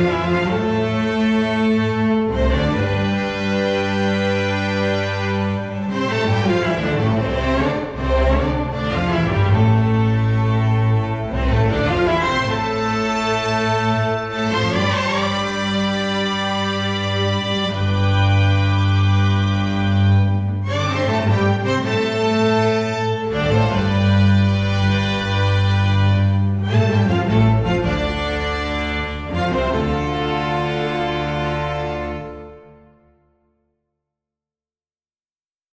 Música